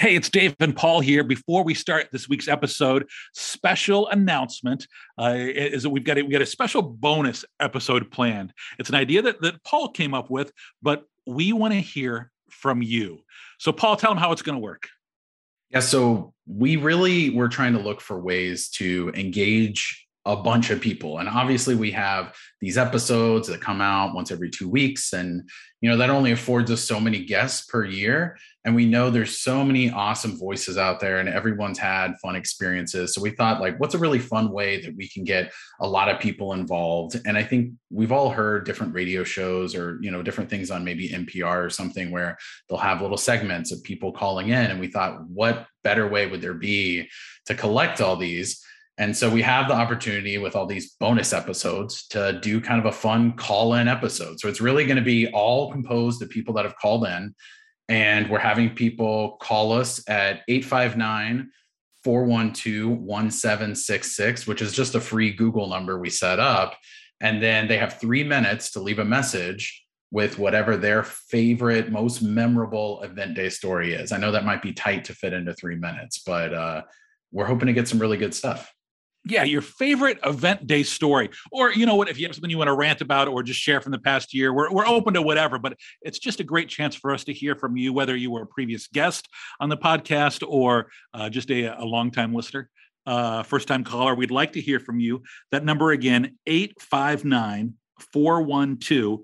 Hey, it's Dave and Paul here. Before we start this week's episode, special announcement uh, is that we've got a, we got a special bonus episode planned. It's an idea that, that Paul came up with, but we want to hear from you. So, Paul, tell them how it's going to work. Yeah, so we really were trying to look for ways to engage a bunch of people. And obviously we have these episodes that come out once every two weeks and you know that only affords us so many guests per year. And we know there's so many awesome voices out there and everyone's had fun experiences. So we thought like what's a really fun way that we can get a lot of people involved? And i think we've all heard different radio shows or you know different things on maybe npr or something where they'll have little segments of people calling in. And we thought what better way would there be to collect all these and so we have the opportunity with all these bonus episodes to do kind of a fun call in episode. So it's really going to be all composed of people that have called in. And we're having people call us at 859 412 1766, which is just a free Google number we set up. And then they have three minutes to leave a message with whatever their favorite, most memorable event day story is. I know that might be tight to fit into three minutes, but uh, we're hoping to get some really good stuff yeah, your favorite event day story, or you know what, if you have something you want to rant about or just share from the past year, we're, we're open to whatever. But it's just a great chance for us to hear from you, whether you were a previous guest on the podcast or uh, just a, a longtime listener, uh, first time caller. We'd like to hear from you. That number again, 859 412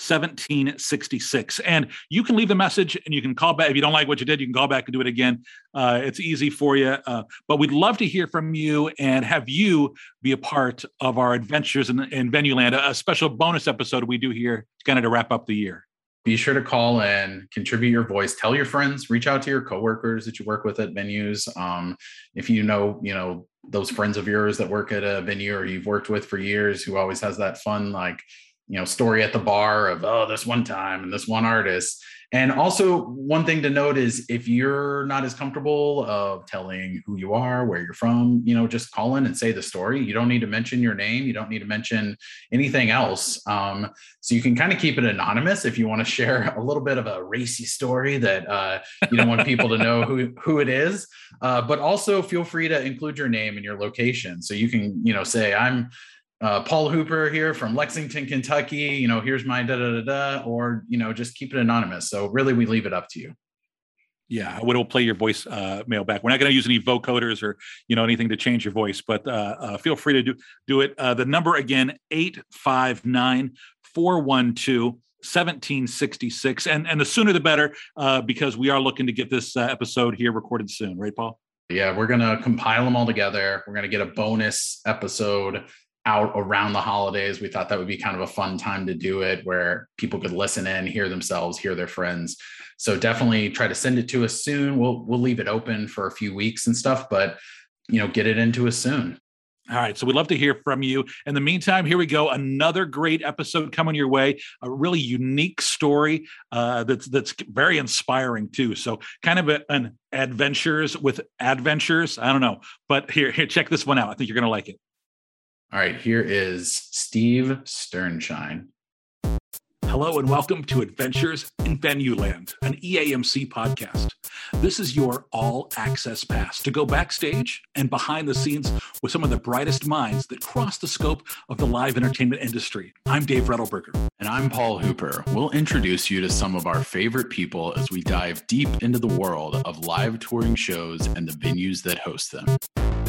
1766. And you can leave the message and you can call back. If you don't like what you did, you can call back and do it again. Uh, it's easy for you. Uh, but we'd love to hear from you and have you be a part of our adventures in, in Venue Land, a, special bonus episode we do here kind of to wrap up the year. Be sure to call in, contribute your voice, tell your friends, reach out to your coworkers that you work with at venues. Um, if you know, you know, those friends of yours that work at a venue or you've worked with for years who always has that fun, like you know story at the bar of oh this one time and this one artist. And also one thing to note is if you're not as comfortable of telling who you are where you're from you know just call in and say the story. You don't need to mention your name. You don't need to mention anything else. Um, so you can kind of keep it anonymous if you want to share a little bit of a racy story that uh, you don't want people to know who who it is. Uh, but also feel free to include your name and your location. So you can you know say i'm uh, Paul Hooper here from Lexington, Kentucky. You know, here's my da da da da, or you know, just keep it anonymous. So really, we leave it up to you. Yeah, we'll play your voice uh, mail back. We're not going to use any vocoders or you know anything to change your voice, but uh, uh, feel free to do do it. Uh, the number again eight five nine four one two. 1766 and and the sooner the better uh, because we are looking to get this uh, episode here recorded soon right paul yeah we're gonna compile them all together we're gonna get a bonus episode out around the holidays. We thought that would be kind of a fun time to do it where people could listen in, hear themselves, hear their friends. So definitely try to send it to us soon. We'll we'll leave it open for a few weeks and stuff, but you know, get it into us soon. All right. So we'd love to hear from you. In the meantime, here we go. Another great episode coming your way. A really unique story uh, that's that's very inspiring too. So kind of a, an adventures with adventures. I don't know, but here here check this one out. I think you're going to like it. All right, here is Steve Sternschein. Hello and welcome to Adventures in Venue Land, an EAMC podcast. This is your all access pass to go backstage and behind the scenes with some of the brightest minds that cross the scope of the live entertainment industry. I'm Dave Rettelberger. And I'm Paul Hooper. We'll introduce you to some of our favorite people as we dive deep into the world of live touring shows and the venues that host them.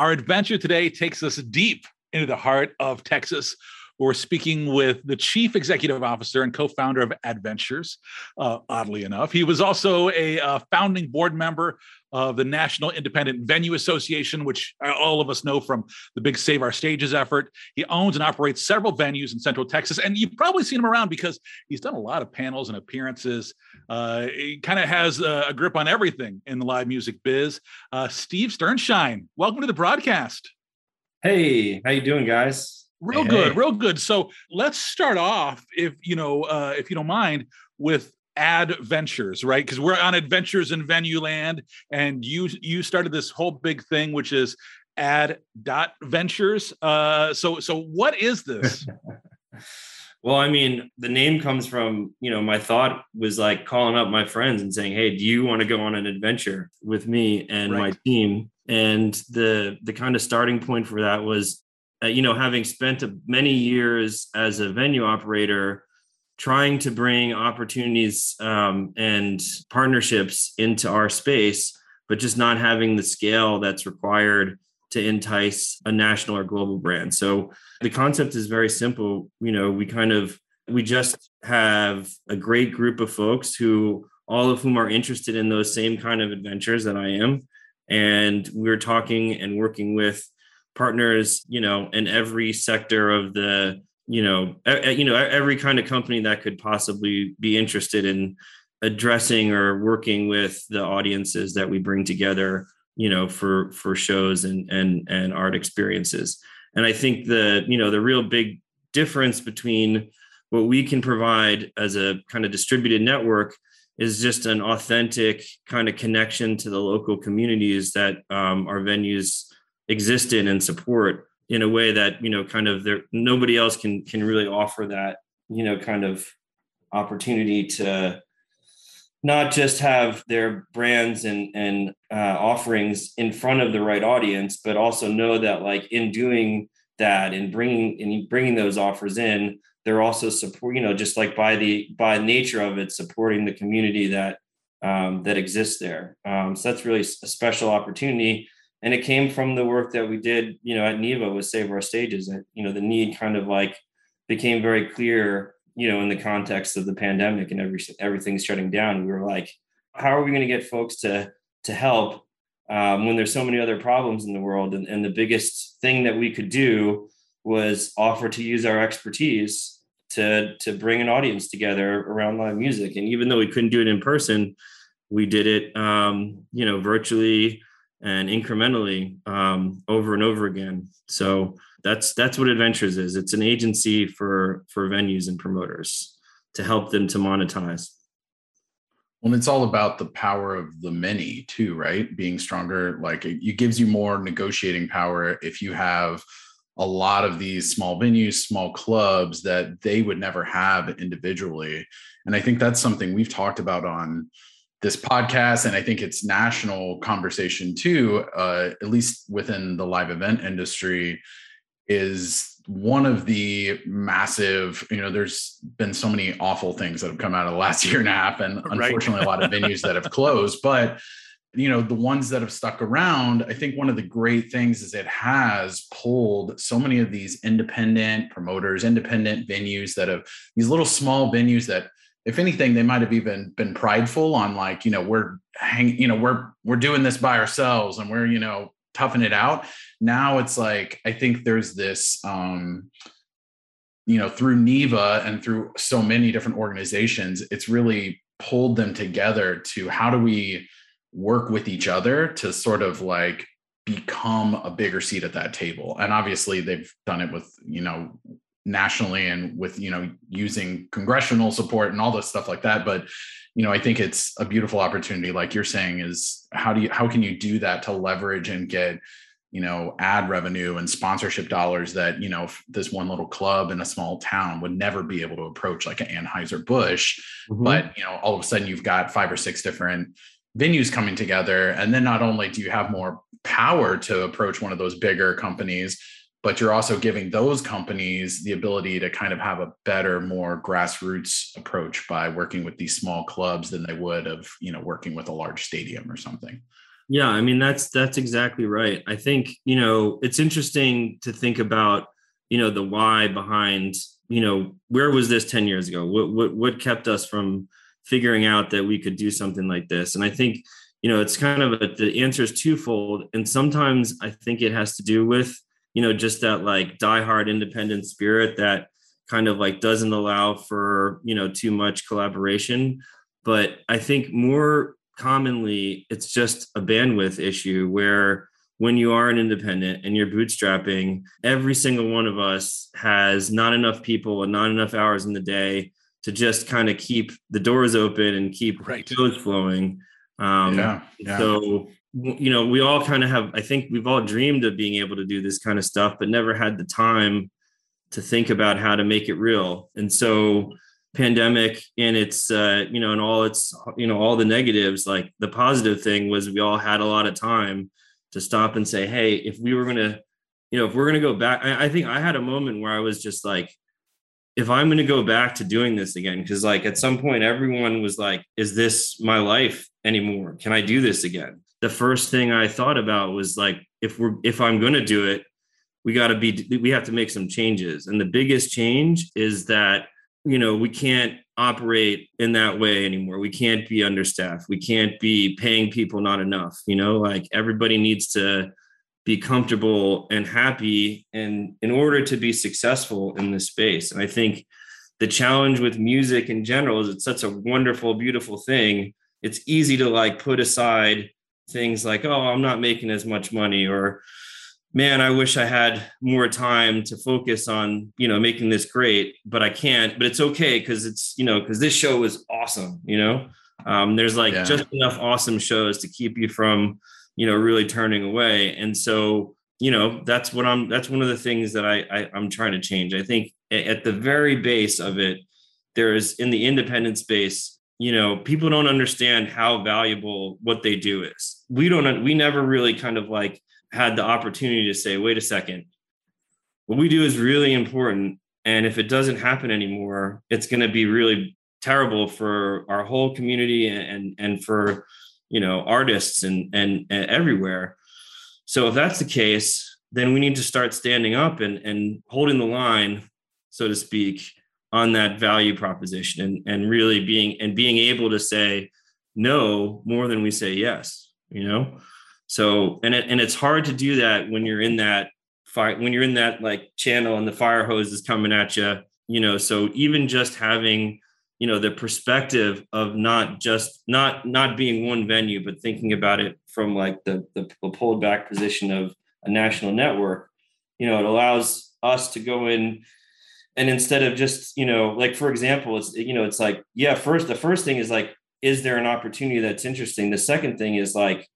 Our adventure today takes us deep into the heart of Texas. We're speaking with the chief executive officer and co founder of Adventures, uh, oddly enough. He was also a uh, founding board member of the National Independent Venue Association, which all of us know from the big Save Our Stages effort. He owns and operates several venues in Central Texas, and you've probably seen him around because he's done a lot of panels and appearances. Uh, he kind of has a, a, grip on everything in the live music biz. Uh, Steve Sternschein, welcome to the broadcast. Hey, how you doing, guys? Real hey, good, real good. So let's start off, if you know, uh, if you don't mind, with adventures right? Because we're on adventures in venue land and you you started this whole big thing which is ad dot ventures uh so so what is this? Well i mean the name comes from you know my thought was like calling up my friends and saying hey do you want to go on an adventure with me and right. my team? And the the kind of starting point for that was uh, you know having spent many years as a venue operator trying to bring opportunities um, and partnerships into our space, but just not having the scale that's required to entice a national or global brand. So the concept is very simple. You know, we kind of we just have a great group of folks who all of whom are interested in those same kind of adventures that I am. And we're talking and working with partners, you know, in every sector of the you know, you know, every kind of company that could possibly be interested in addressing or working with the audiences that we bring together, you know, for for shows and and and art experiences. And I think the you know the real big difference between what we can provide as a kind of distributed network is just an authentic kind of connection to the local communities that um, our venues exist in and support in a way that you know kind of there nobody else can can really offer that you know kind of opportunity to not just have their brands and and uh, offerings in front of the right audience but also know that like in doing that and bringing and bringing those offers in they're also support you know just like by the by nature of it supporting the community that um, that exists there. Um, so that's really a special opportunity and it came from the work that we did you know at NIVA with save our stages That you know the need kind of like became very clear you know in the context of the pandemic and every everything's shutting down. We were like how are we going to get folks to to help um, when there's so many other problems in the world? And, and the biggest thing that we could do was offer to use our expertise to to bring an audience together around live music. And even though we couldn't do it in person we did it um, you know virtually and incrementally um, over and over again. So that's that's what Adventures is. It's an agency for for venues and promoters to help them to monetize. Well, it's all about the power of the many too, right? Being stronger, like it, it gives you more negotiating power if you have a lot of these small venues, small clubs that they would never have individually. And I think that's something we've talked about on this podcast and i think it's national conversation too uh, at least within the live event industry is one of the massive you know there's been so many awful things that have come out of the last year and a half and unfortunately right. a lot of venues that have closed but you know the ones that have stuck around i think one of the great things is it has pulled so many of these independent promoters independent venues that have these little small venues that if anything, they might have even been prideful on like, you know, we're hang, you know, we're we're doing this by ourselves and we're, you know, toughing it out. Now it's like I think there's this um, you know, through NIVA and through so many different organizations, it's really pulled them together to how do we work with each other to sort of like become a bigger seat at that table. And obviously they've done it with, you know, nationally and with you know using congressional support and all this stuff like that. But you know i think it's a beautiful opportunity like you're saying is how do you how can you do that to leverage and get you know ad revenue and sponsorship dollars that you know this one little club in a small town would never be able to approach like an anheuser-busch. Mm-hmm. but you know all of a sudden you've got five or six different venues coming together. And then not only do you have more power to approach one of those bigger companies but you're also giving those companies the ability to kind of have a better more grassroots approach by working with these small clubs than they would of you know working with a large stadium or something. Yeah i mean that's that's exactly right. I think you know it's interesting to think about you know the why behind you know where was this 10 years ago? What what, what kept us from figuring out that we could do something like this? And i think you know it's kind of a, the answer is twofold and sometimes i think it has to do with you know, just that like diehard independent spirit that kind of like doesn't allow for, you know, too much collaboration. But I think more commonly it's just a bandwidth issue where when you are an independent and you're bootstrapping, every single one of us has not enough people and not enough hours in the day to just kind of keep the doors open and keep right. shows flowing. Um, yeah, yeah. So you know, we all kind of have. I think we've all dreamed of being able to do this kind of stuff, but never had the time to think about how to make it real. And so, pandemic and its uh, you know, and all its you know all the negatives. Like the positive thing was we all had a lot of time to stop and say, hey, if we were gonna, you know, if we're gonna go back, I, I think I had a moment where I was just like if I'm going to go back to doing this again, because like at some point everyone was like, is this my life anymore? Can I do this again? The first thing I thought about was like, if we're, if I'm going to do it, we got to be, we have to make some changes. And the biggest change is that, you know, we can't operate in that way anymore. We can't be understaffed. We can't be paying people not enough. You know, like everybody needs to, be comfortable and happy and in order to be successful in this space and i think the challenge with music in general is it's such a wonderful beautiful thing it's easy to like put aside things like oh i'm not making as much money or man i wish i had more time to focus on you know making this great but i can't but it's okay because it's you know because this show is awesome you know? Um, there's like yeah. just enough awesome shows to keep you from you know really turning away and so you know that's what i'm that's one of the things that i, I i'm trying to change. I think at the very base of it there's in the independent space you know people don't understand how valuable what they do is we don't we never really kind of like had the opportunity to say wait a second. What we do is really important and if it doesn't happen anymore it's going to be really terrible for our whole community and and for you know artists and, and and everywhere. So if that's the case then we need to start standing up and and holding the line so to speak on that value proposition and and really being and being able to say no more than we say yes you know? So and it, and it's hard to do that when you're in that fire when you're in that like channel and the fire hose is coming at you you know? So even just having you know the perspective of not just not not being one venue but thinking about it from like the the pulled back position of a national network you know it allows us to go in and instead of just you know like for example it's you know it's like yeah first the first thing is like is there an opportunity that's interesting? The second thing is like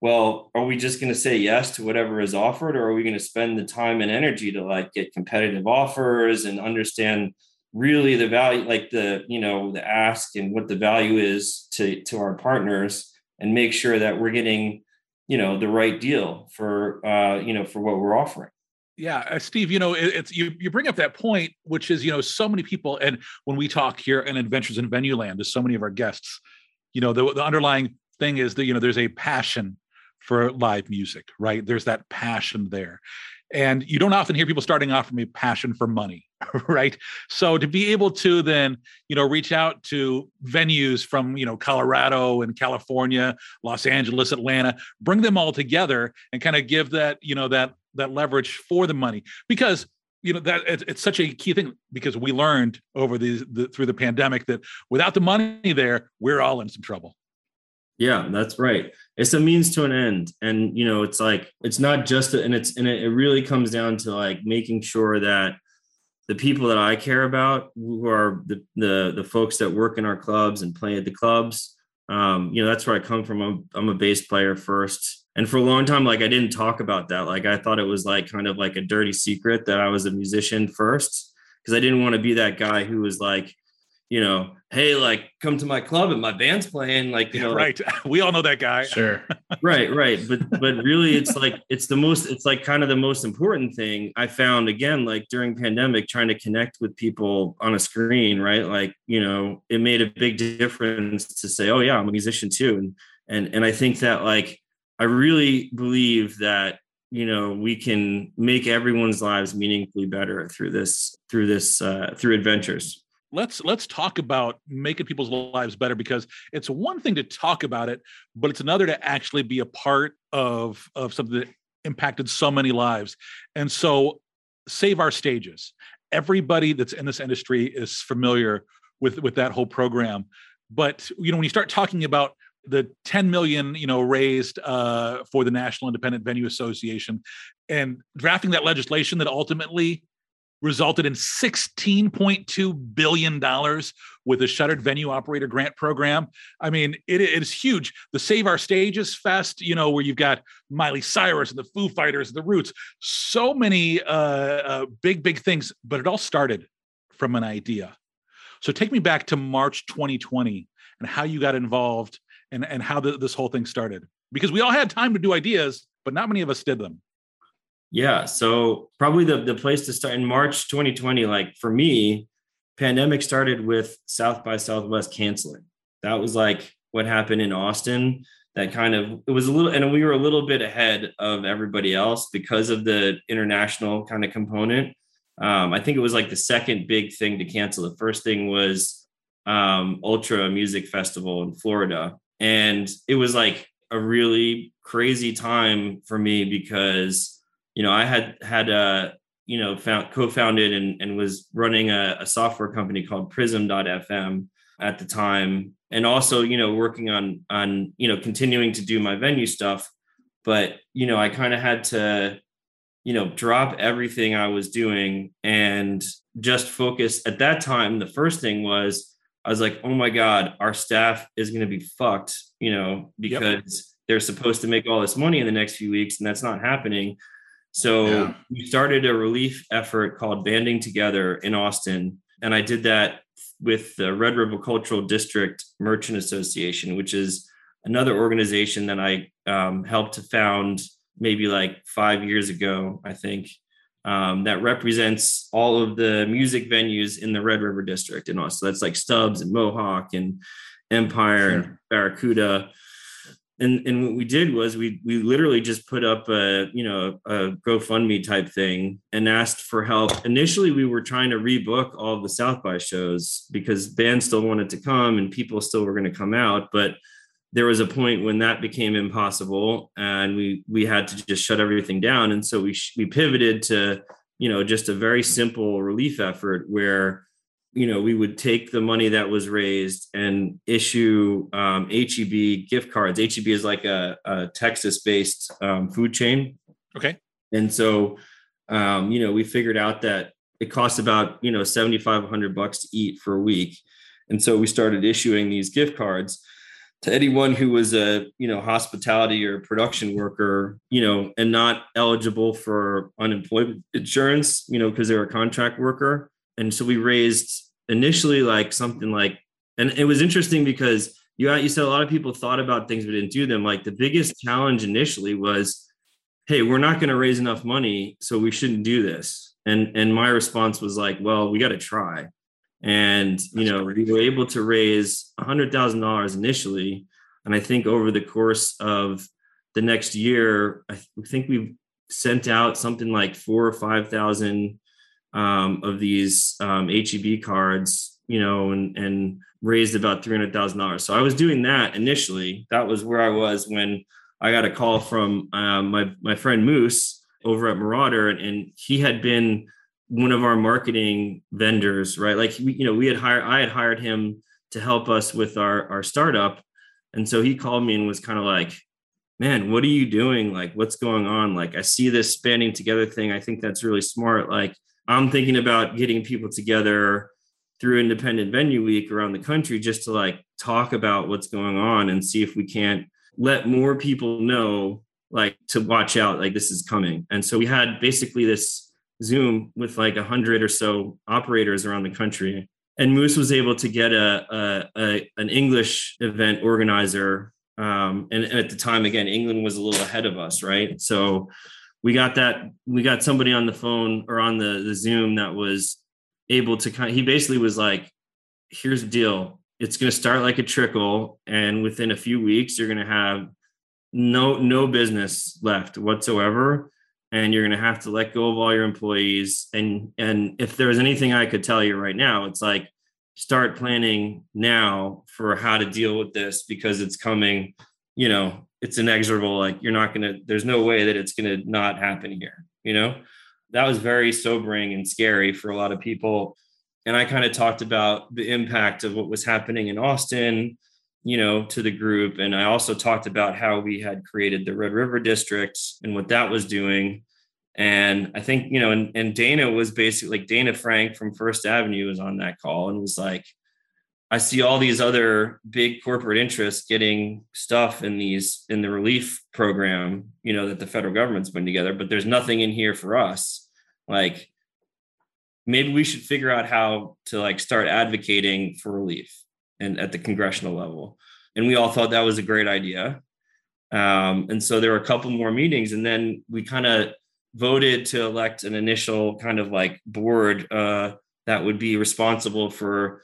well are we just going to say yes to whatever is offered or are we going to spend the time and energy to like get competitive offers and understand really the value like the you know the ask and what the value is to to our partners and make sure that we're getting you know the right deal for uh you know for what we're offering yeah uh, steve you know it, it's you you bring up that point which is you know so many people and when we talk here in adventures in venue land to so many of our guests you know the, the underlying thing is that you know there's a passion for live music right? There's that passion there. And you don't often hear people starting off from a passion for money right so to be able to then you know reach out to venues from you know colorado and california los angeles atlanta bring them all together and kind of give that you know that that leverage for the money because you know that it's, it's such a key thing because we learned over the, the through the pandemic that without the money there we're all in some trouble yeah, that's right. It's a means to an end. And you know, it's like it's not just a, and it's and it really comes down to like making sure that the people that I care about, who are the the the folks that work in our clubs and play at the clubs, um, you know, that's where I come from. I'm, I'm a bass player first. And for a long time, like I didn't talk about that. Like I thought it was like kind of like a dirty secret that I was a musician first because I didn't want to be that guy who was like, you know, hey, like come to my club and my band's playing. Like, you know, right. Like, we all know that guy. Sure. right, right. But but really it's like it's the most, it's like kind of the most important thing I found again, like during pandemic, trying to connect with people on a screen, right? Like, you know, it made a big difference to say, oh yeah, I'm a musician too. And and and I think that like I really believe that you know we can make everyone's lives meaningfully better through this through this uh, through adventures let's let's talk about making people's lives better because it's one thing to talk about it but it's another to actually be a part of of something that impacted so many lives. And so save our stages. Everybody that's in this industry is familiar with with that whole program but you know when you start talking about the 10 million you know raised uh, for the national independent venue association and drafting that legislation that ultimately resulted in $16.2 billion with the Shuttered Venue Operator Grant Program. I mean, it, it is huge. The Save Our Stages Fest, you know, where you've got Miley Cyrus and the Foo Fighters, and the Roots, so many uh, uh, big, big things, but it all started from an idea. So take me back to March 2020 and how you got involved and, and how the, this whole thing started. Because we all had time to do ideas, but not many of us did them. Yeah. So probably the, the place to start in March 2020, like for me, pandemic started with South by Southwest canceling. That was like what happened in Austin. That kind of it was a little, and we were a little bit ahead of everybody else because of the international kind of component. Um, I think it was like the second big thing to cancel. The first thing was um, Ultra Music Festival in Florida, and it was like a really crazy time for me because you know, I had had uh, you know, found co-founded and, and was running a, a software company called Prism.fm at the time, and also, you know, working on on you know continuing to do my venue stuff. But you know, I kind of had to, you know, drop everything I was doing and just focus. At that time, the first thing was I was like, oh my God, our staff is going to be fucked, you know, because yep. they're supposed to make all this money in the next few weeks and that's not happening. So yeah. we started a relief effort called Banding Together in Austin. And I did that with the Red River Cultural District Merchant Association, which is another organization that I um, helped to found maybe like five years ago, I think, um, that represents all of the music venues in the Red River District in Austin. That's like Stubbs and Mohawk and Empire sure. and Barracuda and and what we did was we we literally just put up a you know a GoFundMe type thing and asked for help. Initially, we were trying to rebook all of the South by shows because bands still wanted to come and people still were going to come out, but there was a point when that became impossible and we we had to just shut everything down and so we we pivoted to you know just a very simple relief effort where you know, we would take the money that was raised and issue um, HEB gift cards. HEB is like a, a Texas-based um, food chain. Okay. And so, um, you know, we figured out that it costs about you know seventy five hundred bucks to eat for a week, and so we started issuing these gift cards to anyone who was a you know hospitality or production worker you know and not eligible for unemployment insurance you know because they're a contract worker and so we raised initially like something like and it was interesting because you you said a lot of people thought about things but didn't do them. Like the biggest challenge initially was hey we're not going to raise enough money so we shouldn't do this. And and my response was like well we got to try. And you know we were able to raise a hundred thousand dollars initially. And i think over the course of the next year i think we've sent out something like four or five thousand um, of these um, HEB cards, you know, and and raised about three hundred thousand dollars. So I was doing that initially. That was where I was when I got a call from um, my my friend Moose over at Marauder, and, and, he had been one of our marketing vendors, right? Like we, you know, we had hired I had hired him to help us with our our startup, and so he called me and was kind of like. Man, what are you doing? Like, what's going on? Like, I see this banding together thing. I think that's really smart. Like, I'm thinking about getting people together through independent venue week around the country just to like talk about what's going on and see if we can't let more people know like to watch out like this is coming. And so we had basically this zoom with like a hundred or so operators around the country. And moose was able to get a, a, a an english event organizer um, and, and at the time again england was a little ahead of us right? So we got that we got somebody on the phone or on the, the zoom that was able to kind of, he basically was like here's the deal. It's going to start like a trickle and within a few weeks you're going to have no no business left whatsoever and you're going to have to let go of all your employees. And and if there's anything i could tell you right now it's like start planning now for how to deal with this because it's coming you know it's inexorable like you're not to there's no way that it's to not happen here you know? That was very sobering and scary for a lot of people. And i kind of talked about the impact of what was happening in austin you know to the group. And i also talked about how we had created the red river district and what that was doing. And I think, you know, and, and Dayna was basically like Dayna Frank from First Avenue was on that call and was like, I see all these other big corporate interests getting stuff in these in the relief program, you know, that the federal government's putting together, but there's nothing in here for us. Like maybe we should figure out how to like start advocating for relief and at the congressional level. And we all thought that was a great idea. Um, and so there were a couple more meetings, and then we kind of voted to elect an initial kind of like board uh, that would be responsible for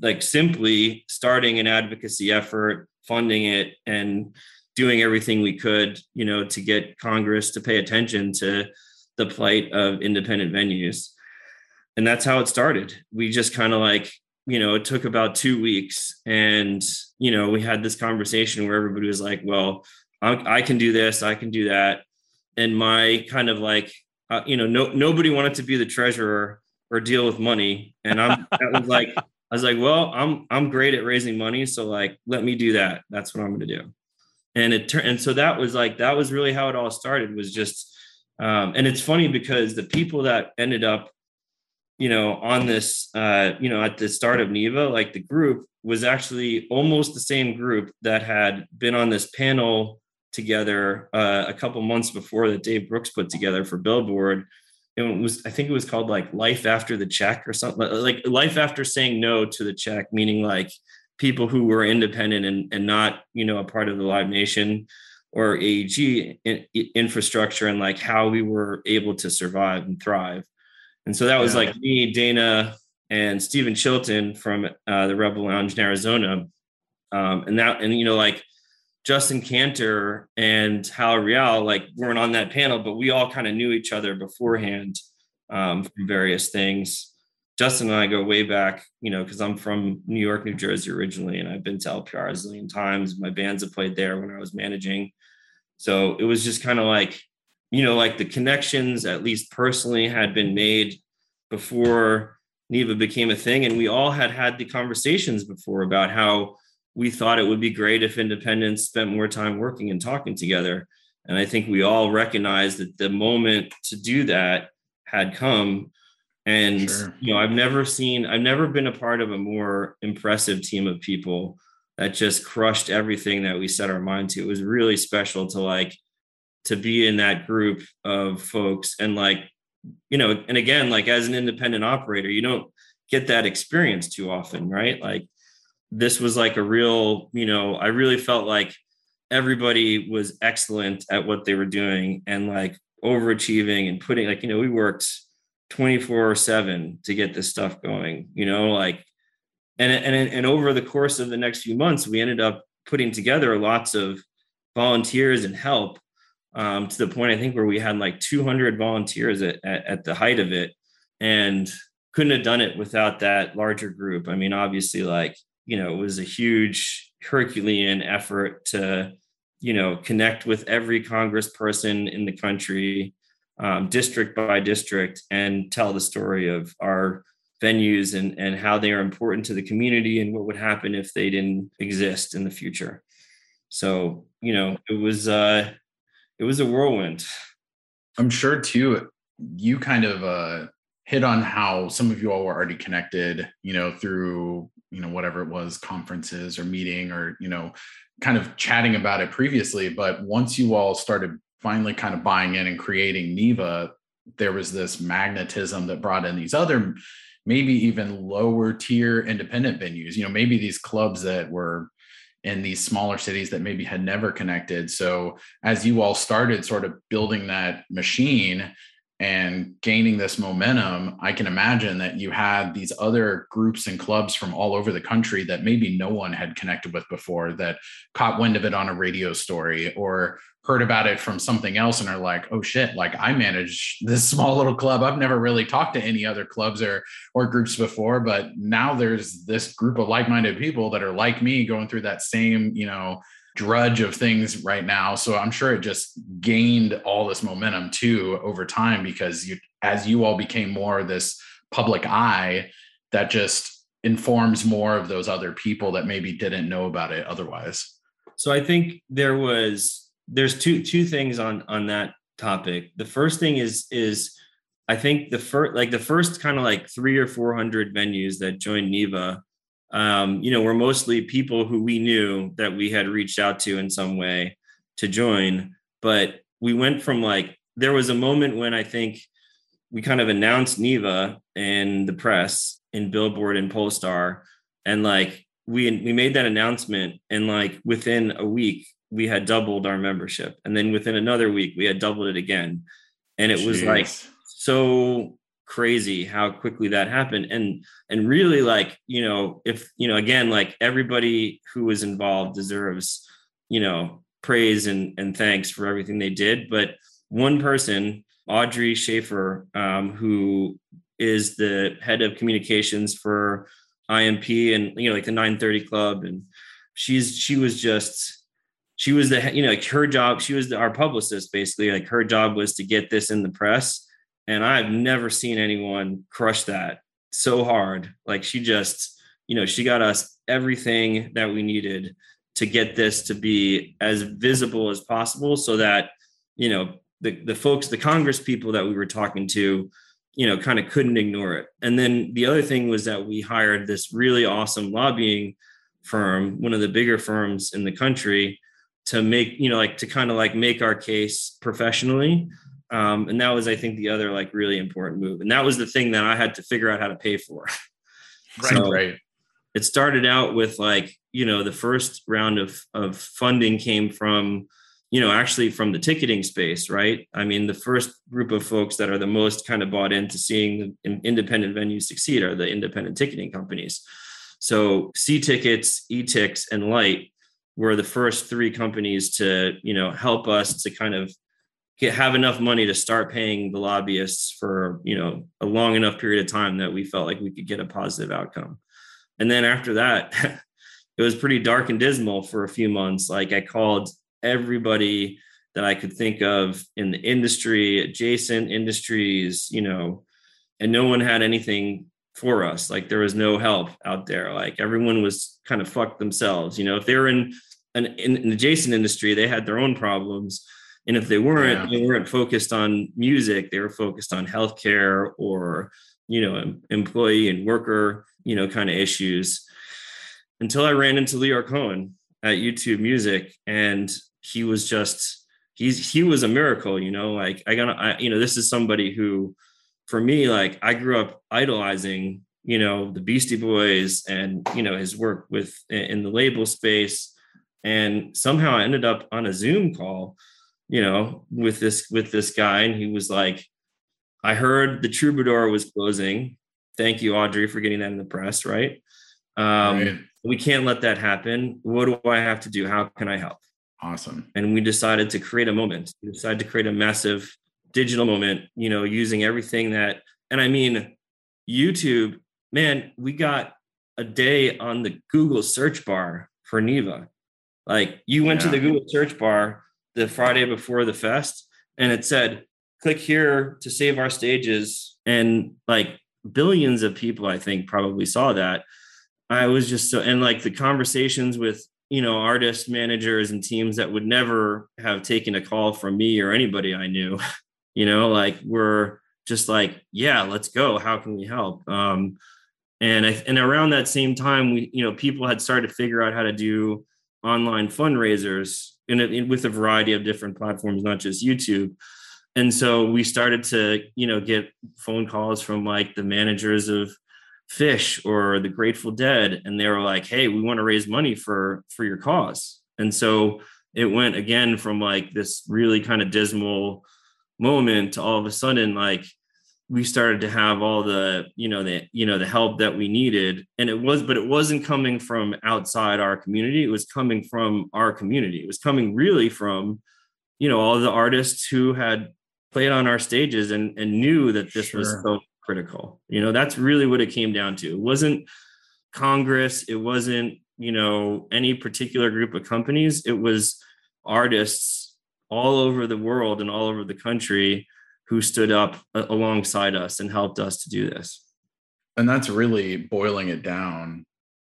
like simply starting an advocacy effort, funding it, and doing everything we could, you know, to get Congress to pay attention to the plight of independent venues. And that's how it started. We just kind of like, you know, it took about two weeks. And, you know, we had this conversation where everybody was like, well, I, I can do this, I can do that and my kind of like uh, you know no nobody wanted to be the treasurer or deal with money and i'm that was like i was like well i'm i'm great at raising money so like let me do that that's what i'm going to do and it turned and so that was like that was really how it all started was just um, and it's funny because the people that ended up you know on this uh you know at the start of NIVA like the group was actually almost the same group that had been on this panel together uh, a couple months before that Dave Brooks put together for Billboard. It was, I think it was called like Life After the Check or something like Life After Saying No to the Check, meaning like people who were independent and, and not, you know, a part of the Live Nation or AEG in, infrastructure and like how we were able to survive and thrive. And so that was yeah. like me, Dayna, and Stephen Chilton from uh, the Rebel Lounge in Arizona. Um, and that, and you know, like Justin Kantor and Hal Real like weren't on that panel, but we all kind of knew each other beforehand um, from various things. Justin and I go way back, you know, because I'm from New York, New Jersey originally, and I've been to LPR a zillion times. My bands have played there when I was managing. So it was just kind of like, you know, like the connections, at least personally, had been made before NIVA became a thing. And we all had had the conversations before about how we thought it would be great if independents spent more time working and talking together. And I think we all recognized that the moment to do that had come. And sure. you know, I've never seen, I've never been a part of a more impressive team of people that just crushed everything that we set our mind to. It was really special to like to be in that group of folks and like, you know, and again, like as an independent operator, you don't get that experience too often, right? Like this was like a real, you know, I really felt like everybody was excellent at what they were doing and like overachieving and putting like, you know, we worked 24 7 to get this stuff going, you know, like, and, and, and over the course of the next few months, we ended up putting together lots of volunteers and help um, to the point I think where we had like 200 volunteers at, at, at the height of it and couldn't have done it without that larger group. I mean, obviously, like you know, it was a huge Herculean effort to, you know, connect with every congressperson in the country, um, district by district, and tell the story of our venues and, and how they are important to the community and what would happen if they didn't exist in the future. So, you know, it was uh it was a whirlwind. I'm sure too, you kind of uh hit on how some of you all were already connected, you know, through you know whatever it was conferences or meeting or you know kind of chatting about it previously. But once you all started finally kind of buying in and creating NIVA there was this magnetism that brought in these other maybe even lower tier independent venues you know maybe these clubs that were in these smaller cities that maybe had never connected. So as you all started sort of building that machine and gaining this momentum, I can imagine that you had these other groups and clubs from all over the country that maybe no one had connected with before that caught wind of it on a radio story or heard about it from something else and are like, oh shit, like I manage this small little club. I've never really talked to any other clubs or or groups before, but now there's this group of like-minded people that are like me going through that same, you know, drudge of things right now. So I'm sure it just gained all this momentum too over time because you, as you all became more of this public eye, that just informs more of those other people that maybe didn't know about it otherwise. So I think there was there's two two things on on that topic. The first thing is is I think the first like the first kind of like three or four hundred venues that joined NIVA, um, you know, were mostly people who we knew that we had reached out to in some way to join. But we went from like there was a moment when I think we kind of announced NIVA in the press in Billboard and Pollstar, and like we we made that announcement, and like within a week we had doubled our membership, and then within another week we had doubled it again, and it Jeez. was like so crazy how quickly that happened. And and really like you know if you know again like everybody who was involved deserves you know praise and and thanks for everything they did. But one person audrey schaefer um, who is the head of communications for imp and you know like the 930 club. And she's she was just she was the you know like her job she was the, our publicist basically. Like her job was to get this in the press and i've never seen anyone crush that so hard. Like she just you know she got us everything that we needed to get this to be as visible as possible so that you know the, the folks the congress people that we were talking to you know kind of couldn't ignore it. And then the other thing was that we hired this really awesome lobbying firm one of the bigger firms in the country to make you know like to kind of like make our case professionally um, and that was i think the other like really important move. And that was the thing that i had to figure out how to pay for. Right so right. it started out with like you know the first round of of funding came from you know actually from the ticketing space right? I mean the first group of folks that are the most kind of bought into seeing the independent venues succeed are the independent ticketing companies. So See Tickets etix and light were the first three companies to you know help us to kind of get, have enough money to start paying the lobbyists for you know a long enough period of time that we felt like we could get a positive outcome and then after that it was pretty dark and dismal for a few months like i called everybody that i could think of in the industry adjacent industries you know and no one had anything for us. Like there was no help out there. Like everyone was kind of fucked themselves. You know, if they were in an, in an adjacent industry, they had their own problems. And if they weren't, yeah. they weren't focused on music, they were focused on healthcare or, you know, employee and worker, you know, kind of issues. Until I ran into Lyor Cohen at YouTube Music, and he was just he's he was a miracle, you know. Like I got, I, you know, this is somebody who for me, like I grew up idolizing, you know, the Beastie Boys and, you know, his work with in the label space. And somehow I ended up on a Zoom call, you know, with this with this guy. And he was like, I heard the troubadour was closing. Thank you, Audrey, for getting that in the press, right? Um, right. We can't let that happen. What do I have to do? How can I help? Awesome. And we decided to create a moment. We decided to create a massive digital moment, you know, using everything that, and I mean, YouTube, man, we got a day on the Google search bar for NIVA. Like you went yeah. to the Google search bar the Friday before the fest and it said, click here to save our stages. And like billions of people, I think, probably saw that. I was just so, and like the conversations with, you know, artist managers and teams that would never have taken a call from me or anybody I knew you know like we're just like yeah let's go how can we help um and I, and around that same time we you know people had started to figure out how to do online fundraisers in, in with a variety of different platforms not just youtube. And so we started to you know get phone calls from like the managers of Phish or the grateful dead and they were like hey we want to raise money for for your cause. And so it went again from like this really kind of dismal moment to all of a sudden like we started to have all the you know the you know the help that we needed. And it was but it wasn't coming from outside our community. It was coming from our community. It was coming really from you know all the artists who had played on our stages and and knew that this sure. was so critical. You know that's really what it came down to. It wasn't congress. It wasn't you know any particular group of companies. It was artists all over the world and all over the country who stood up uh, alongside us and helped us to do this. And that's really boiling it down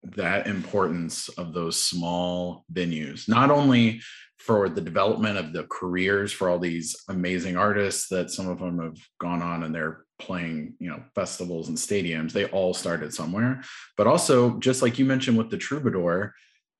that importance of those small venues, not only for the development of the careers for all these amazing artists that some of them have gone on and they're playing, you know, festivals and stadiums. They all started somewhere, but also just like you mentioned with the Troubadour,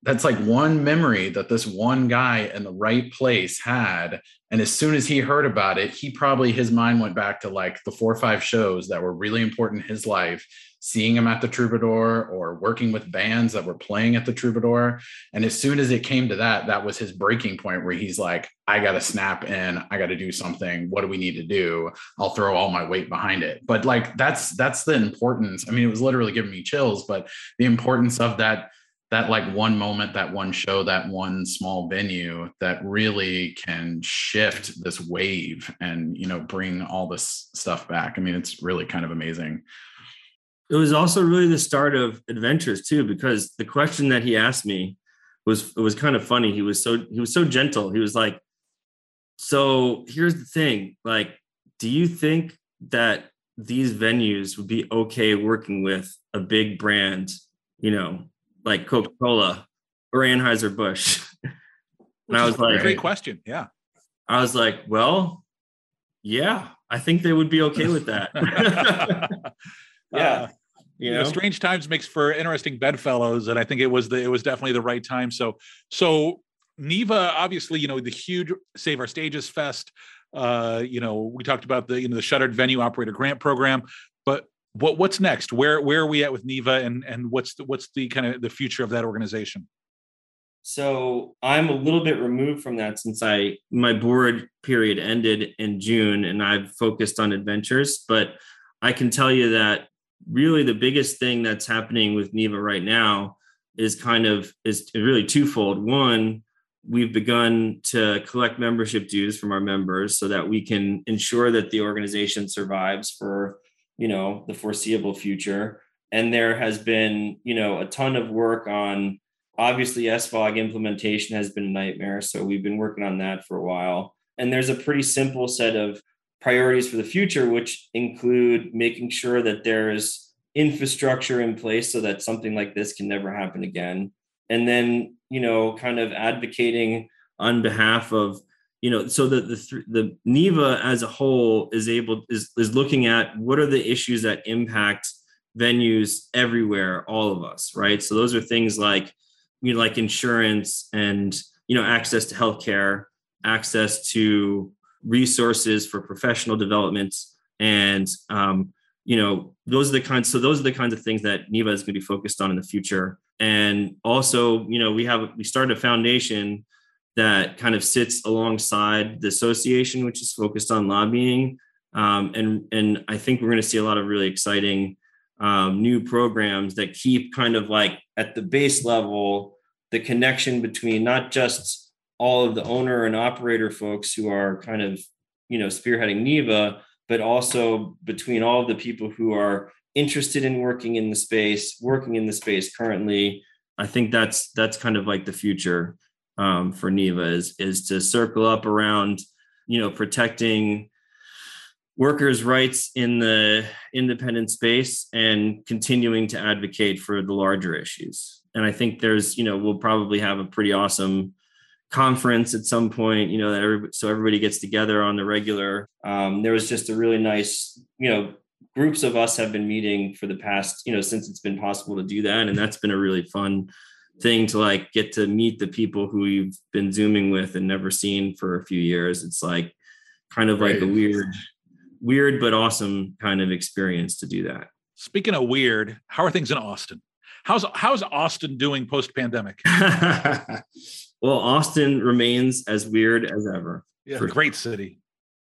that's like one memory that this one guy in the right place had. And as soon as he heard about it he probably his mind went back to like the four or five shows that were really important in his life seeing him at the troubadour or working with bands that were playing at the troubadour. And as soon as it came to that that was his breaking point where he's like i got to snap in. I got to do something. What do we need to do? I'll throw all my weight behind it. But like that's that's the importance. I mean it was literally giving me chills but the importance of that that like one moment, that one show, that one small venue that really can shift this wave and you know bring all this stuff back. I mean, it's really kind of amazing. It was also really the start of adventures too, because the question that he asked me was it was kind of funny. He was so he was so gentle. He was like, "So here's the thing. Like, do you think that these venues would be okay working with a big brand, you know, like Coca Cola or Anheuser Busch? and I was like, great question. Yeah. I was like, well, yeah, I think they would be okay with that. yeah. Uh, you know? know? strange times makes for interesting bedfellows, and I think it was the it was definitely the right time. So, so NIVA, obviously, you know, the huge Save Our Stages Fest. Uh, you know, we talked about the you know the shuttered venue operator grant program, but what what's next? Where where are we at with NIVA, and and what's the, what's the kind of the future of that organization? So I'm a little bit removed from that since I my board period ended in June, and I've focused on adventures. But I can tell you that really the biggest thing that's happening with NIVA right now is kind of is really twofold. One, we've begun to collect membership dues from our members so that we can ensure that the organization survives for you know the foreseeable future. And there has been you know a ton of work on obviously svog implementation has been a nightmare so we've been working on that for a while. And there's a pretty simple set of priorities for the future which include making sure that there's infrastructure in place so that something like this can never happen again. And then you know kind of advocating on behalf of you know so the the the NIVA as a whole is able is is looking at what are the issues that impact venues everywhere all of us right? So those are things like you know like insurance and you know access to healthcare access to resources for professional development and um, you know those are the kinds so those are the kinds of things that NIVA is going to be focused on in the future. And also you know we have we started a foundation that kind of sits alongside the association, which is focused on lobbying. Um, and and I think we're going to see a lot of really exciting um, new programs that keep kind of like at the base level the connection between not just all of the owner and operator folks who are kind of you know spearheading NIVA, but also between all of the people who are interested in working in the space, working in the space currently. I think that's that's kind of like the future um, for NIVA is is to circle up around, you know, protecting workers' rights in the independent space and continuing to advocate for the larger issues. And I think there's, you know, we'll probably have a pretty awesome conference at some point, you know, that everybody, so everybody gets together on the regular. Um, there was just a really nice, you know, groups of us have been meeting for the past, you know, since it's been possible to do that. And that's been a really fun thing to like get to meet the people who you've been zooming with and never seen for a few years. It's like kind of like right. a weird weird but awesome kind of experience to do that. Speaking of weird how are things in austin? How's how's austin doing post pandemic well austin remains as weird as ever. Yeah great city.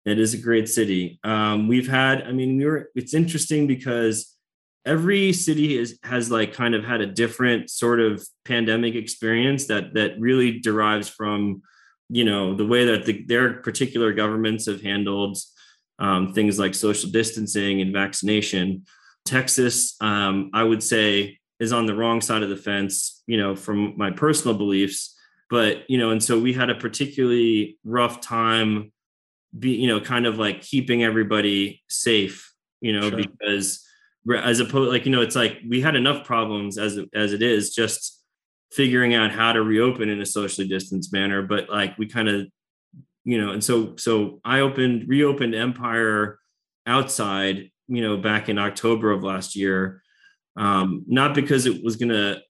It is a great city. Um, we've had i mean we were it's interesting because every city is, has like kind of had a different sort of pandemic experience that that really derives from you know the way that the, their particular governments have handled um, things like social distancing and vaccination texas um, i would say is on the wrong side of the fence you know from my personal beliefs but you know and so we had a particularly rough time be you know kind of like keeping everybody safe you know sure. because as opposed like you know it's like we had enough problems as as it is just figuring out how to reopen in a socially distanced manner but like we kind of you know and so so i opened reopened empire outside you know back in october of last year um, not because it was going to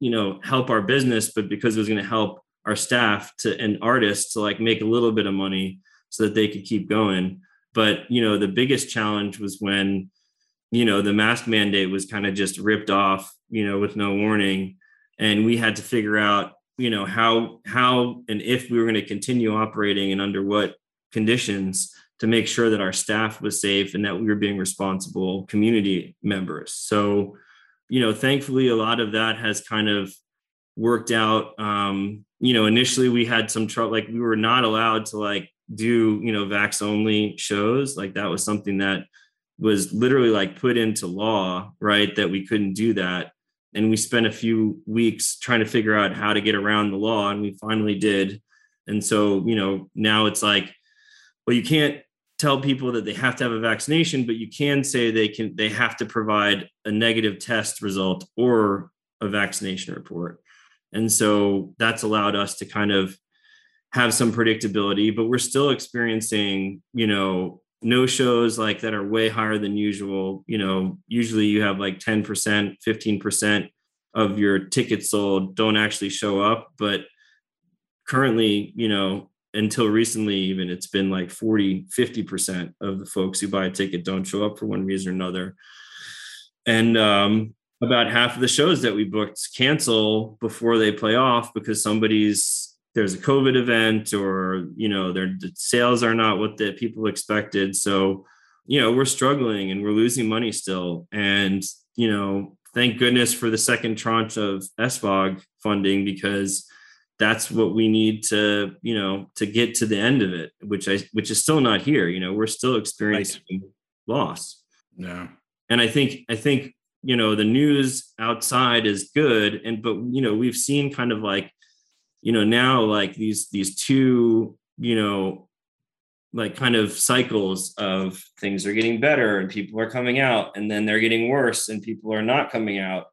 you know help our business but because it was going to help our staff to and artists to like make a little bit of money so that they could keep going. But you know the biggest challenge was when you know the mask mandate was kind of just ripped off you know with no warning. And we had to figure out you know how how and if we were going to continue operating and under what conditions to make sure that our staff was safe and that we were being responsible community members. So you know thankfully a lot of that has kind of worked out. Um you know initially we had some trouble like we were not allowed to like do you know vax only shows. Like that was something that was literally like put into law, right? That we couldn't do that. And we spent a few weeks trying to figure out how to get around the law, and we finally did. And so, you know, now it's like, well, you can't tell people that they have to have a vaccination, but you can say they can they have to provide a negative test result or a vaccination report. And so that's allowed us to kind of have some predictability, but we're still experiencing, you know, no shows like that are way higher than usual. You know usually you have like 10% 15% of your tickets sold don't actually show up but currently you know until recently even it's been like 40 50% of the folks who buy a ticket don't show up for one reason or another. And um, about half of the shows that we booked cancel before they play off because somebody's there's a COVID event or, you know, their sales are not what the people expected. So, you know, we're struggling and we're losing money still. And, you know, thank goodness for the second tranche of SVOG funding because that's what we need to, you know, to get to the end of it, which I, which is still not here. You know, we're still experiencing right. loss. Yeah. And I think, I think, you know, the news outside is good. And, but, you know, we've seen kind of like, you know now like these these two you know like kind of cycles of things are getting better and people are coming out and then they're getting worse and people are not coming out.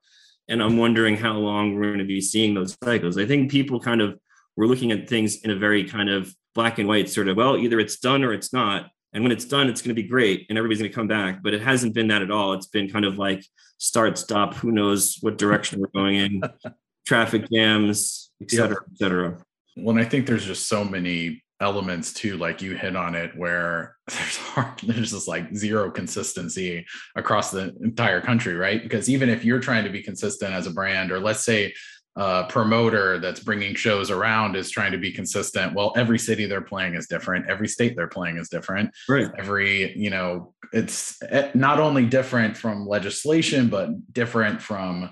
And i'm wondering how long we're going to be seeing those cycles. I think people kind of were looking at things in a very kind of black and white sort of well either it's done or it's not. And when it's done it's going to be great and everybody's going to come back but it hasn't been that at all. It's been kind of like start stop who knows what direction we're going in. Traffic jams et cetera, et cetera. Well, I think there's just so many elements too, like you hit on it, where there's hard, there's just like zero consistency across the entire country, right? Because even if you're trying to be consistent as a brand, or let's say a promoter that's bringing shows around is trying to be consistent. Well, every city they're playing is different. Every state they're playing is different. Right. Every, you know, it's eh, not only different from legislation, but different from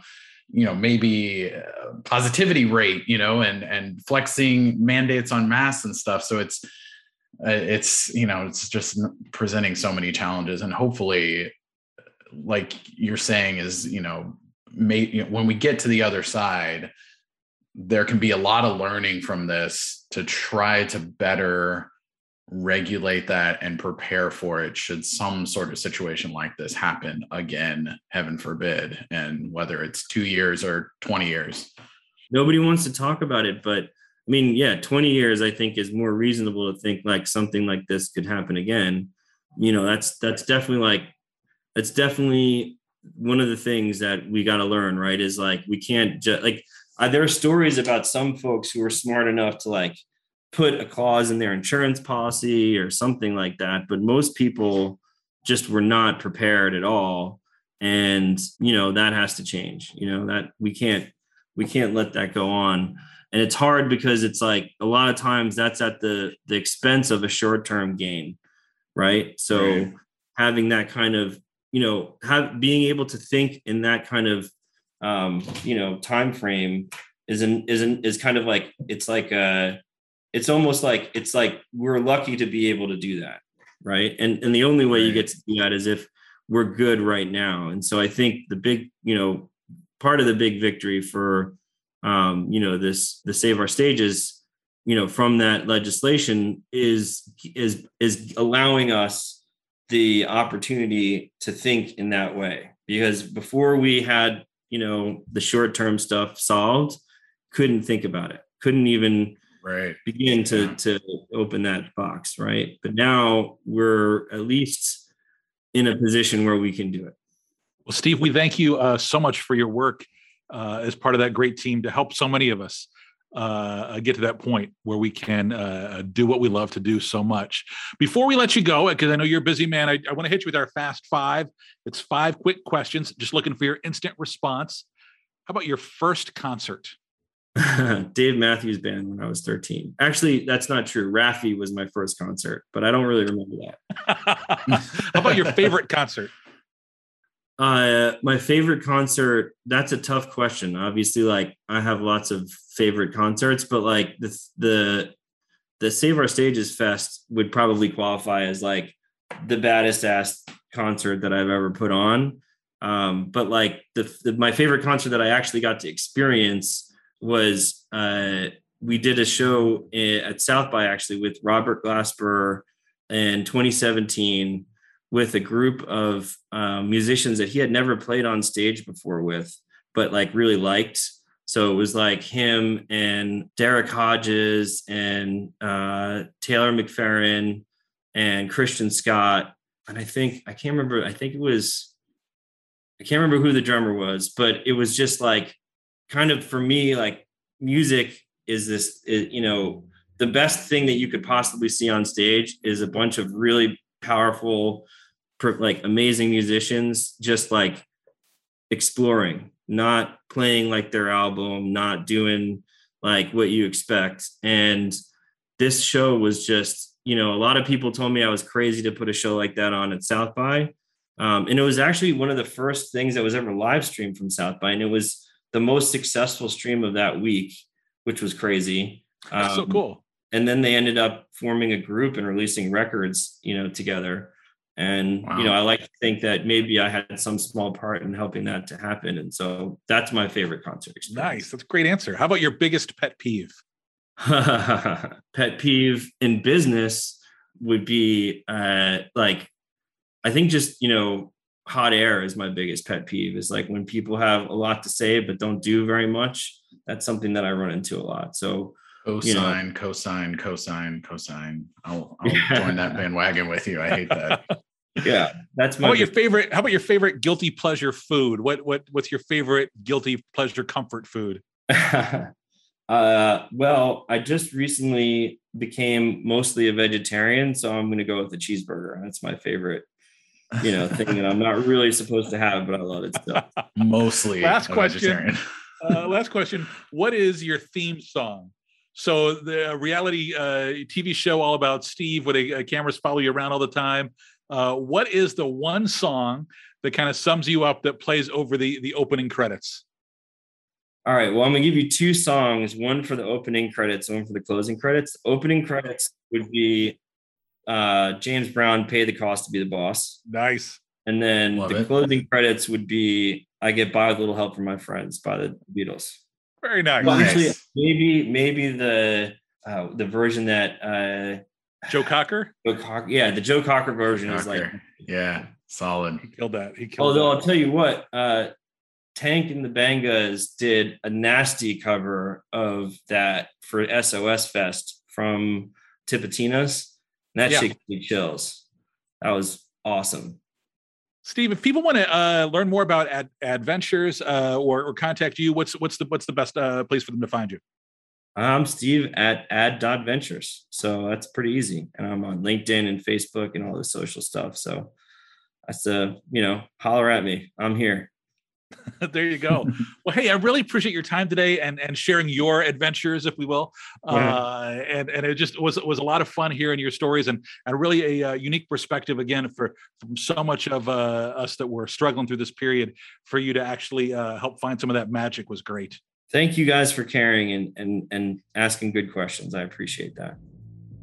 you know maybe uh, positivity rate you know and and flexing mandates on masks and stuff. So it's uh, it's you know it's just presenting so many challenges. And hopefully like you're saying is you know, may, you know when we get to the other side there can be a lot of learning from this to try to better regulate that and prepare for it should some sort of situation like this happen again heaven forbid and whether it's 2 years or 20 years. Nobody wants to talk about it but i mean yeah 20 years i think is more reasonable to think like something like this could happen again. You know that's that's definitely like that's definitely one of the things that we got to learn right is like we can't just like uh, there are stories about some folks who are smart enough to like put a clause in their insurance policy or something like that. But most people just were not prepared at all. And, you know, that has to change, you know, that we can't, we can't let that go on. And it's hard because it's like a lot of times that's at the the expense of a short-term gain. Right. So right. having that kind of, you know, have being able to think in that kind of um, you know, time frame is an isn't is kind of like it's like a it's almost like it's like we're lucky to be able to do that right? And and the only way you get to do that is if we're good right now. And so i think the big you know part of the big victory for um you know this the save our stages you know from that legislation is is is allowing us the opportunity to think in that way. Because before we had you know the short term stuff solved couldn't think about it. Couldn't even right begin to yeah. to open that box right but now we're at least in a position where we can do it well steve we thank you uh, so much for your work uh, as part of that great team to help so many of us uh, get to that point where we can uh, do what we love to do so much. Before we let you go, because I know you're a busy man, I, I want to hit you with our fast five. It's five quick questions, just looking for your instant response. How about your first concert? Dave Matthews Band when I was 13. Actually, that's not true. Raffi was my first concert, but I don't really remember that. How about your favorite concert? Uh, my favorite concert. That's a tough question. Obviously, like I have lots of favorite concerts, but like the the the Save Our Stages Fest would probably qualify as like the baddest ass concert that I've ever put on. Um, but like the, the my favorite concert that I actually got to experience was uh, we did a show at South by actually with Robert Glasper in 2017 with a group of um, musicians that he had never played on stage before with, but like really liked. So it was like him and Derrick Hodges and uh, Taylor McFerrin and Christian Scott. And I think, I can't remember, I think it was, I can't remember who the drummer was, but it was just like kind of for me, like music is this, is, you know, the best thing that you could possibly see on stage is a bunch of really powerful like amazing musicians just like exploring not playing like their album not doing like what you expect. And this show was just you know a lot of people told me i was crazy to put a show like that on at south by um, and it was actually one of the first things that was ever live streamed from south by and it was the most successful stream of that week which was crazy. Um, so cool. and then they ended up forming a group and releasing records you know together. And wow. you know i like to think that maybe i had some small part in helping that to happen. And so that's my favorite concert experience. nice. That's a great answer. How about your biggest pet peeve? Pet peeve in business would be uh like i think just you know hot air is my biggest pet peeve is like when people have a lot to say but don't do very much that's something that i run into a lot so Cosine, you know, cosine, cosine, cosine. I'll, I'll yeah. join that bandwagon with you. I hate that. yeah, that's my. How about your favorite? How about your favorite guilty pleasure food? What what what's your favorite guilty pleasure comfort food? uh, well, I just recently became mostly a vegetarian, so I'm going to go with the cheeseburger. That's my favorite. You know, thing that I'm not really supposed to have, but I love it still. Mostly. Last question. uh, last question. What is your theme song? So the reality uh, TV show all about Steve, where the uh, cameras follow you around all the time. Uh, what is the one song that kind of sums you up that plays over the the opening credits? All right. Well, I'm gonna give you two songs. One for the opening credits, one for the closing credits. Opening credits would be uh, James Brown, "Pay the Cost to Be the Boss." Nice. And then Love the it. closing credits would be "I Get By with a Little Help from My Friends" by the Beatles. Very nice. Well, actually, maybe maybe the uh, the version that uh, Joe Cocker. Joe Cocker, yeah, the Joe Cocker version Cocker. is like yeah, solid. He killed that. He killed. Although that. I'll tell you what, uh, Tank and the Bangas did a nasty cover of that for SOS Fest from Tipitina's. And that yeah. shit me chills. That was awesome. Steve, if people want to uh, learn more about ad- adventures uh, or, or, contact you, what's what's the what's the best uh, place for them to find you? I'm Steve at ad.ventures. So that's pretty easy. And I'm on LinkedIn and Facebook and all the social stuff. So that's a, you know, holler at me. I'm here. there you go. well, hey, I really appreciate your time today and and sharing your adventures, if we will. Yeah. Uh, and and it just was was a lot of fun hearing your stories and and really a uh, unique perspective again for from so much of uh, us that were struggling through this period. For you to actually uh, help find some of that magic was great. Thank you guys for caring and and and asking good questions. I appreciate that.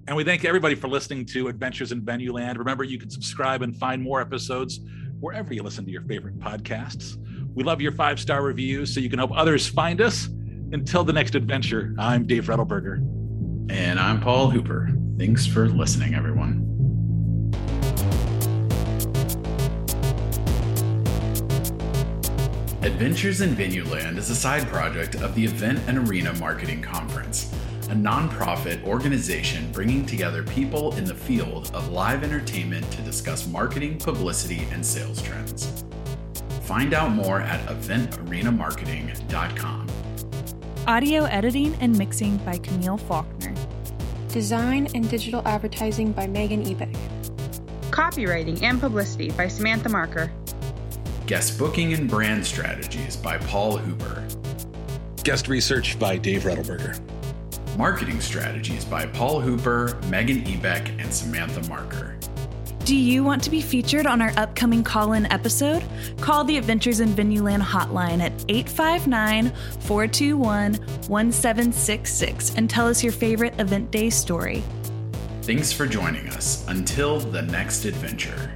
And we thank everybody for listening to Adventures in Venue Land. Remember, you can subscribe and find more episodes wherever you listen to your favorite podcasts. We love your five star reviews so you can help others find us. Until the next adventure, I'm Dave Rettelberger. And I'm Paul Hooper. Thanks for listening, everyone. Adventures in Venueland is a side project of the Event and Arena Marketing Conference, a nonprofit organization bringing together people in the field of live entertainment to discuss marketing, publicity, and sales trends. Find out more at eventarenamarketing.com. Audio editing and mixing by Camille Faulkner. Design and digital advertising by Megan Ebeck. Copywriting and publicity by Samantha Marker. Guest booking and brand strategies by Paul Hooper. Guest research by Dave Rettelberger. Marketing strategies by Paul Hooper, Megan Ebeck, and Samantha Marker. Do you want to be featured on our upcoming call in episode? Call the Adventures in Venueland hotline at 859 421 1766 and tell us your favorite event day story. Thanks for joining us. Until the next adventure.